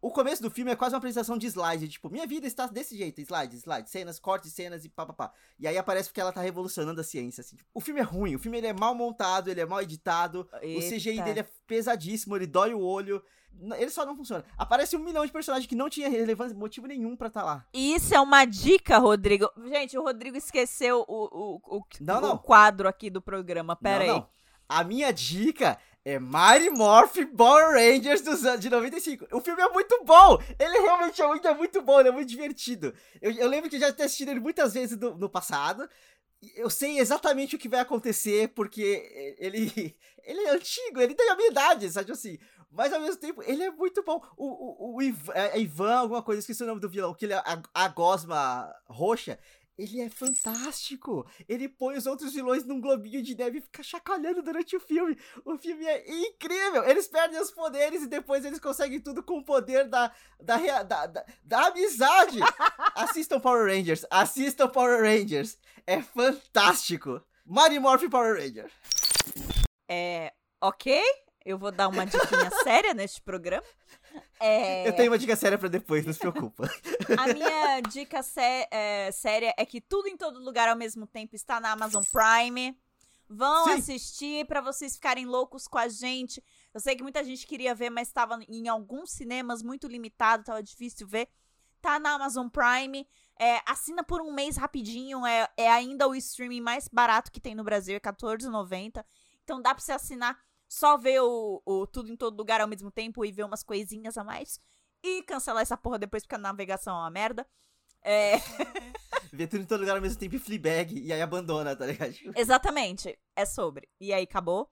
O começo do filme é quase uma apresentação de slide, tipo, minha vida está desse jeito, slide, slide, cenas, cortes, cenas e papapá. E aí aparece porque ela tá revolucionando a ciência, assim. O filme é ruim, o filme ele é mal montado, ele é mal editado, o CGI Eita. dele é pesadíssimo, ele dói o olho, ele só não funciona. Aparece um milhão de personagens que não tinha relevância, motivo nenhum pra estar lá. Isso é uma dica, Rodrigo. Gente, o Rodrigo esqueceu o, o, o, Não, o não. quadro aqui do programa. Pera não, aí. não. A minha dica é Mighty Morphin Power Rangers dos anos de 95. O filme é muito bom. Ele realmente é muito, é muito bom, ele é muito divertido. Eu, eu lembro que eu já tinha assistido ele muitas vezes no, no passado. Eu sei exatamente o que vai acontecer, porque ele, ele é antigo, ele tem idade, sabe assim. Mas ao mesmo tempo, ele é muito bom. O, o, o Ivan, é Ivan, alguma coisa, esqueci o nome do vilão, que ele é a, a gosma roxa. Ele é fantástico. Ele põe os outros vilões num globinho de neve e fica chacoalhando durante o filme. O filme é incrível. Eles perdem os poderes e depois eles conseguem tudo com o poder da, da, da, da, da amizade. Assistam Power Rangers. Assistam Power Rangers. É fantástico. Mighty Morphin Power Ranger. É. Ok? Eu vou dar uma diquinha séria neste programa. É, Eu tenho uma dica séria pra depois, não se preocupa. A minha dica sé- é, séria é que tudo em todo lugar ao mesmo tempo está na Amazon Prime. Vão Sim. assistir pra vocês ficarem loucos com a gente. Eu sei que muita gente queria ver, mas estava em alguns cinemas muito limitado, tava difícil ver. Tá na Amazon Prime. É, assina por um mês rapidinho. É, é ainda o streaming mais barato que tem no Brasil, é R$14,90. Então dá pra você assinar, só ver o, o tudo em todo lugar ao mesmo tempo e ver umas coisinhas a mais. E cancelar essa porra depois porque a navegação é uma merda. É, Vê tudo em todo lugar ao mesmo tempo e Fleabag. E aí abandona, tá ligado? exatamente. É sobre. E aí acabou.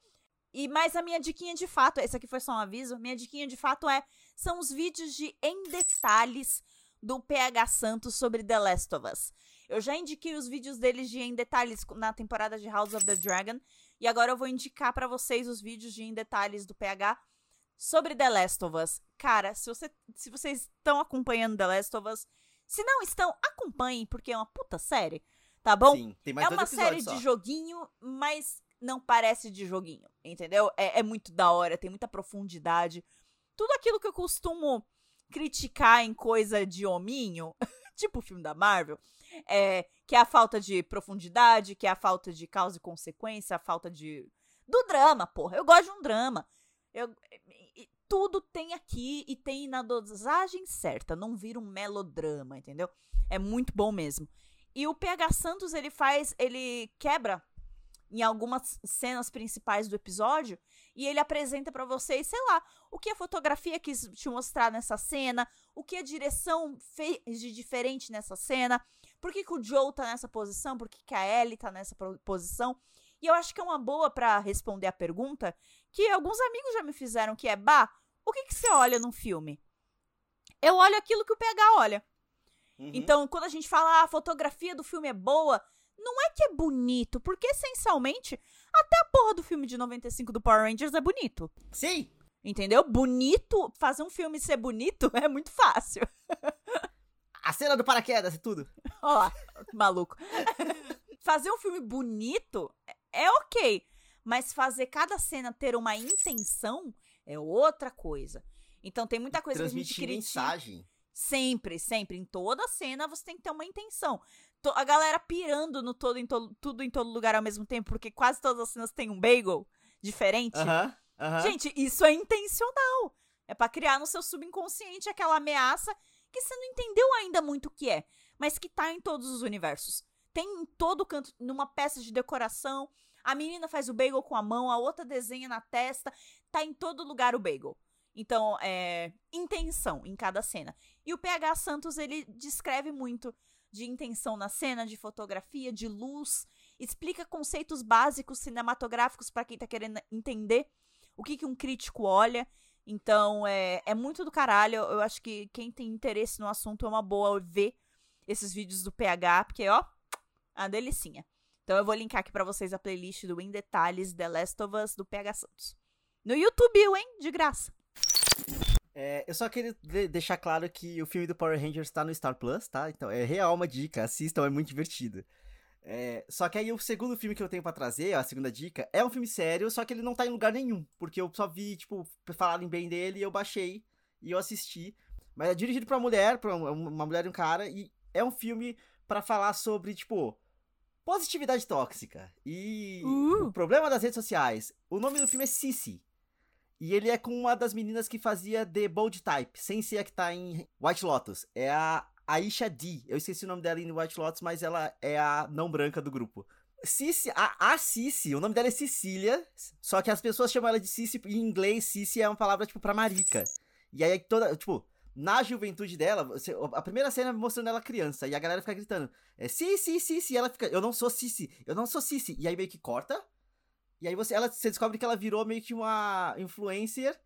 E mais a minha diquinha de fato, esse aqui foi só um aviso. Minha diquinha de fato é são os vídeos de em detalhes do PH Santos sobre The Last of Us. Eu já indiquei os vídeos deles de em detalhes na temporada de House of the Dragon e agora eu vou indicar pra vocês os vídeos de em detalhes do PH sobre The Last of Us. Cara, se, você, se vocês estão acompanhando The Last of Us, se não estão, acompanhem porque é uma puta série, tá bom? Sim, tem mais é uma série só. de joguinho, mas não parece de joguinho, entendeu? É, é muito da hora, tem muita profundidade. Tudo aquilo que eu costumo criticar em coisa de hominho, tipo o filme da Marvel, é, que é a falta de profundidade, que é a falta de causa e consequência, a falta de. do drama, porra. Eu gosto de um drama. Eu, tudo tem aqui e tem na dosagem certa, não vira um melodrama, entendeu? É muito bom mesmo. E o PH Santos, ele faz, ele quebra em algumas cenas principais do episódio e ele apresenta pra vocês, sei lá, o que a fotografia quis te mostrar nessa cena, o que a direção fez de diferente nessa cena, por que, que o Joe tá nessa posição, por que, que a Ellie tá nessa posição. E eu acho que é uma boa pra responder a pergunta que alguns amigos já me fizeram, que é, bah, o que, que você olha num filme? Eu olho aquilo que o PH olha. Uhum. Então, quando a gente fala ah, a fotografia do filme é boa, não é que é bonito, porque essencialmente até a porra do filme de 95 do Power Rangers é bonito. Sim! Entendeu? Bonito, fazer um filme ser bonito é muito fácil. A cena do paraquedas e tudo. Ó, que maluco. fazer um filme bonito é- é ok, mas fazer cada cena ter uma intenção é outra coisa. Então tem muita coisa que a gente Transmitir critica. mensagem. Sempre, sempre. Em toda cena você tem que ter uma intenção. A galera pirando no todo, em to- tudo em todo lugar ao mesmo tempo, porque quase todas as cenas têm um bagel diferente. Aham, aham. Gente, isso é intencional. É pra criar no seu subconsciente aquela ameaça que você não entendeu ainda muito o que é, mas que tá em todos os universos. Tem em todo canto, numa peça de decoração. A menina faz o bagel com a mão, a outra desenha na testa. Tá em todo lugar o bagel. Então, é. Intenção em cada cena. E o PH Santos, ele descreve muito de intenção na cena, de fotografia, de luz. Explica conceitos básicos cinematográficos pra quem tá querendo entender o que, que um crítico olha. Então, é, é muito do caralho. Eu acho que quem tem interesse no assunto é uma boa ver esses vídeos do PH, porque, ó, a delicinha. Então, eu vou linkar aqui pra vocês a playlist do Em Detalhes The Last of Us do PH Santos. No YouTube, hein? De graça. É, eu só queria de- deixar claro que o filme do Power Rangers tá no Star Plus, tá? Então é real uma dica, assistam, é muito divertido. É, só que aí o segundo filme que eu tenho pra trazer, a segunda dica, é um filme sério, só que ele não tá em lugar nenhum. Porque eu só vi, tipo, falarem bem dele e eu baixei e eu assisti. Mas é dirigido pra uma mulher, pra uma mulher e um cara, e é um filme pra falar sobre, tipo, positividade tóxica. E Uh. o problema das redes sociais. O nome do filme é Sissy. E ele é com uma das meninas que fazia The Bold Type, sem ser a que tá em White Lotus. É a Aisha D. Eu esqueci o nome dela em White Lotus, mas ela é a não branca do grupo. Cici, a, a Cici, o nome dela é Cecília, só que as pessoas chamam ela de Cici, em inglês, Cici é uma palavra, tipo, pra marica. E aí, toda, tipo, na juventude dela, você- a primeira cena é mostrando ela criança, e a galera fica gritando, é Cici, Cici, e ela fica, eu não sou Cici, eu não sou Cici. E aí meio que corta, e aí você, ela, você descobre que ela virou meio que uma influencer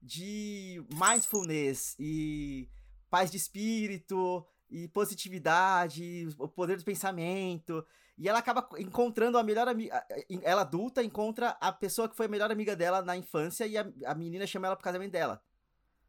de mindfulness e paz de espírito, e positividade, o poder do pensamento. E ela acaba encontrando a melhor amiga. Ela adulta encontra a pessoa que foi a melhor amiga dela na infância e a, a menina chama ela pro casamento dela.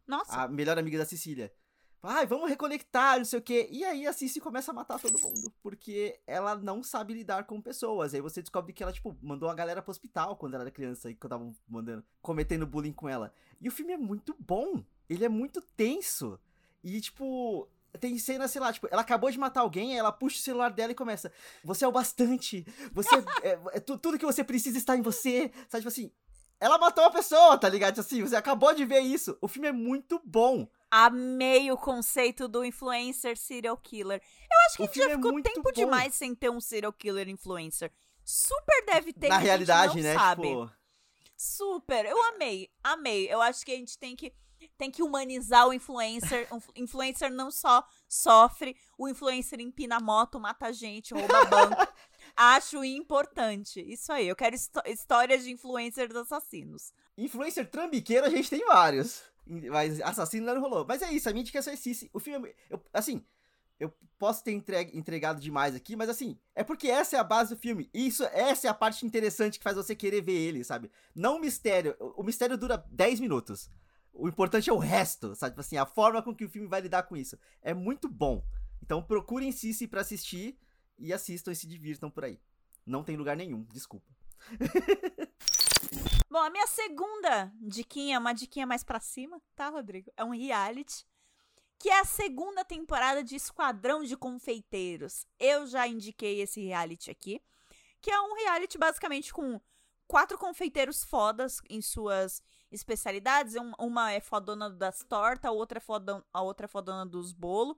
Nossa, A melhor amiga da Cecília. Ai, vamos reconectar, não sei o quê. E aí a Cici começa a matar todo mundo. Porque ela não sabe lidar com pessoas. Aí você descobre que ela, tipo, mandou a galera pro hospital quando ela era criança e que estavam mandando, cometendo bullying com ela. E o filme é muito bom. Ele é muito tenso. E, tipo, tem cena, sei lá, tipo, ela acabou de matar alguém, aí ela puxa o celular dela e começa. Você é o bastante. Você. é, é tu- tudo que você precisa está em você. Sabe, tipo assim. Ela matou a pessoa, tá ligado? Tipo Assim, você acabou de ver isso. O filme é muito bom. amei o conceito do influencer serial killer. Eu acho que O a gente já é ficou tempo bom. demais sem ter um serial killer influencer. Super deve ter. Na realidade, né? Sabe. Tipo. Super. Eu amei, amei. Eu acho que a gente tem que tem que humanizar o influencer. O influ- influencer não só sofre, o influencer empina a moto, mata gente, rouba banco. acho importante. Isso aí. Eu quero histó- histórias de influencers assassinos. Influencer trambiqueiro a gente tem vários. Mas assassino não rolou. Mas é isso, a minha indicação é Cici. O filme, é- eu, assim, eu posso ter entregue- entregado demais aqui, mas assim, é porque essa é a base do filme. E Isso, essa é a parte interessante que faz você querer ver ele, sabe? Não o mistério. O o mistério dura 10 minutos. O importante é o resto, sabe? Tipo Assim, a forma com que o filme vai lidar com isso. É muito bom. Então procurem Cici pra assistir e assistam e se divirtam por aí. Não tem lugar nenhum, desculpa. Bom, a minha segunda diquinha, uma diquinha mais pra cima, tá, Rodrigo? É um reality. Que é a segunda temporada de Esquadrão de Confeiteiros. Eu já indiquei esse reality aqui. Que é um reality basicamente com quatro confeiteiros fodas em suas especialidades. Um- Uma é fodona das tortas, a outra é fodona, a outra é fodona dos bolos,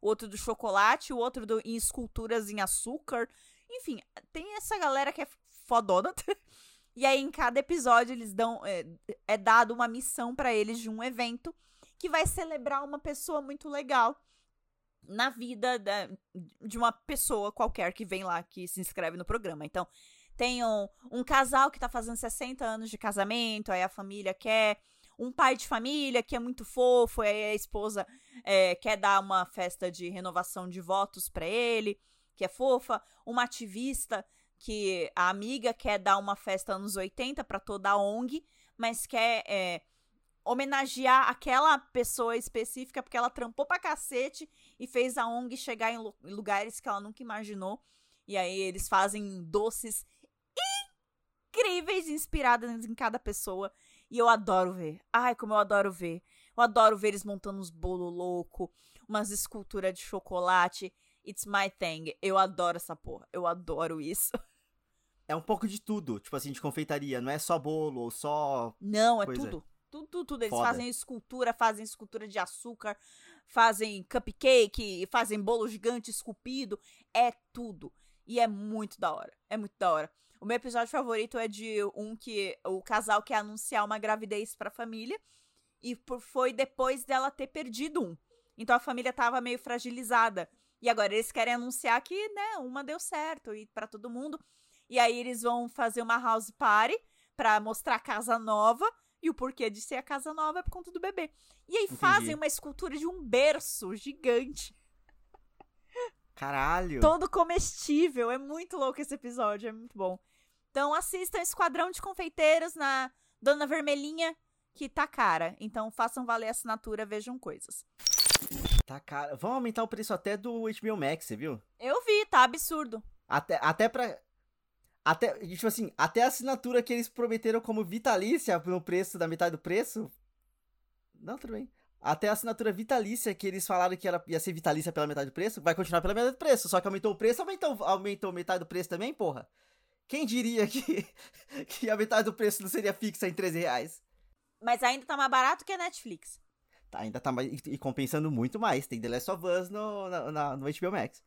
outro do chocolate, o outro do, em esculturas em açúcar. Enfim, tem essa galera que é fodona. E aí, em cada episódio, eles dão. É, é dado uma missão pra eles de um evento que vai celebrar uma pessoa muito legal na vida da- de uma pessoa qualquer que vem lá, que se inscreve no programa. Então, tem um, um casal que tá fazendo 60 anos de casamento, aí a família quer. Um pai de família que é muito fofo, aí a esposa é, quer dar uma festa de renovação de votos pra ele, que é fofa. Uma ativista que a amiga quer dar uma festa anos 80 pra toda a ONG, mas quer é, homenagear aquela pessoa específica porque ela trampou pra cacete e fez a ONG chegar em lugares que ela nunca imaginou. E aí eles fazem doces incríveis inspirados em cada pessoa. E eu adoro ver. Ai, como eu adoro ver. Eu adoro ver eles montando uns bolo louco, umas esculturas de chocolate. It's my thing. Eu adoro essa porra. Eu adoro isso. É um pouco de tudo, tipo assim, de confeitaria. Não é só bolo ou só. Não, é Pois é. tudo. Tudo, tudo, tudo. Eles Foda. fazem escultura, fazem escultura de açúcar, fazem cupcake, fazem bolo gigante esculpido. É tudo. E é muito da hora. É muito da hora. O meu episódio favorito é de um que o casal quer anunciar uma gravidez pra família. E foi depois dela ter perdido um. Então a família tava meio fragilizada. E agora eles querem anunciar que, né, uma deu certo e pra todo mundo. E aí eles vão fazer uma house party pra mostrar a casa nova e o porquê de ser a casa nova é por conta do bebê. E aí Entendi. fazem uma escultura de um berço gigante, Caralho! todo comestível. É muito louco esse episódio, é muito bom. Então assistam Esquadrão de Confeiteiros na Dona Vermelhinha, que tá cara. Então façam valer a assinatura, vejam coisas. Tá cara. Vão aumentar o preço até do HBO Max, você viu? Eu vi, tá absurdo. Até, até pra. Até, tipo assim, até a assinatura que eles prometeram como vitalícia no preço da metade do preço. Não, tudo bem. Até a assinatura vitalícia que eles falaram que era, ia ser vitalícia pela metade do preço, vai continuar pela metade do preço. Só que aumentou o preço, aumentou, aumentou metade do preço também, porra. Quem diria que, que a metade do preço não seria fixa em 13 reais? Mas ainda tá mais barato que a Netflix. Tá, ainda tá mais, e compensando muito mais. Tem The Last of Us no, na- na- no HBO Max.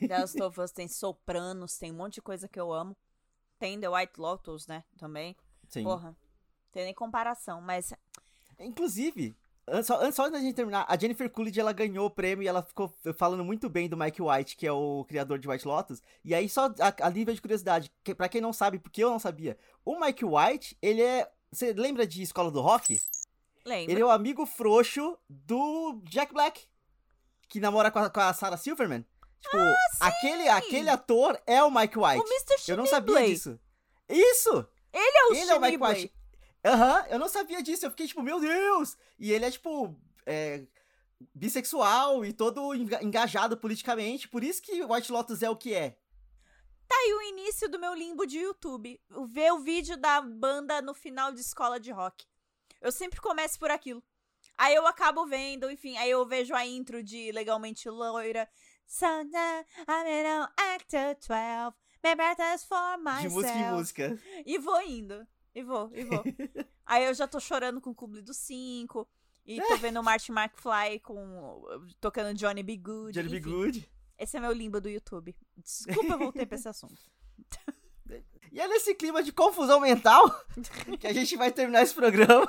The Last of Us tem Sopranos, tem um monte de coisa que eu amo. Tem The White Lotus, né? Também. Sim. Porra. Tem nem comparação, mas Inclusive, só, antes só antes da gente terminar, a Jennifer Coolidge, ela ganhou o prêmio e ela ficou falando muito bem do Mike White, que é o criador de White Lotus. E aí, só a, a nível de curiosidade, que, pra quem não sabe, porque eu não sabia, o Mike White, ele é... Você lembra de Escola do Rock? lembra. Ele é o amigo frouxo do Jack Black. que namora com a, com a Sarah Silverman. Tipo, aquele, aquele ator é o Mike White. O Mr. Eu não sabia disso. Isso! Ele é o ele é o Mike. White. Aham, eu não sabia disso. Eu fiquei tipo, meu Deus! E ele é, tipo, é, bissexual e todo enga- engajado politicamente. Por isso que White Lotus é o que é. Tá aí o início do meu limbo de YouTube. Ver o vídeo da banda no final de escola de rock. Eu sempre começo por aquilo. Aí eu acabo vendo, enfim, aí eu vejo a intro de Legalmente Loira. Sunday, I'm an actor 12. My for myself. De música em música. E vou indo. E vou, e vou. Aí eu já tô chorando com o Clube dos Cinco. E tô vendo o Martin McFly com. tocando Johnny B. Good. Johnny B. enfim. Good. Esse é meu limbo do YouTube. Desculpa, eu voltei pra esse assunto. E é nesse clima de confusão mental que a gente vai terminar esse programa.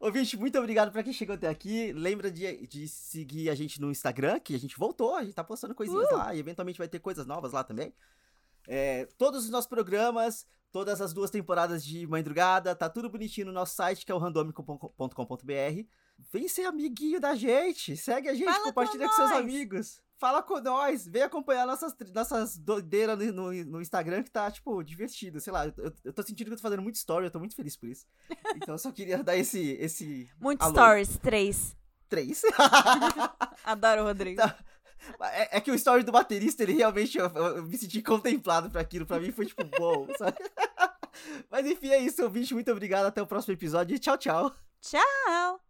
Ouvinte, muito obrigado pra quem chegou até aqui. Lembra de, de seguir a gente no Instagram, que a gente voltou, a gente tá postando coisinhas lá e eventualmente vai ter coisas novas lá também. É, todos os nossos programas, todas as duas temporadas de Mãe Drugada, tá tudo bonitinho no nosso site, que é o randomico.com.br. Vem ser amiguinho da gente, segue a gente, Fala com compartilha com, seus nós. amigos. Fala com nós, vem acompanhar nossas, nossas doideiras no, no, no Instagram que tá, tipo, divertido. Sei lá, eu, eu- tô sentindo que eu tô fazendo muito story, eu tô muito feliz por isso. Então eu só queria dar esse, esse Muito Alô. stories, três. três. Adoro o Rodrigo. Tá. É, é que o story do baterista, ele realmente, eu, eu- me senti contemplado pra aquilo. Pra mim foi, tipo, bom, sabe? Mas enfim, é isso, ouvinte. Muito obrigado. Até o próximo episódio tchau, tchau. Tchau!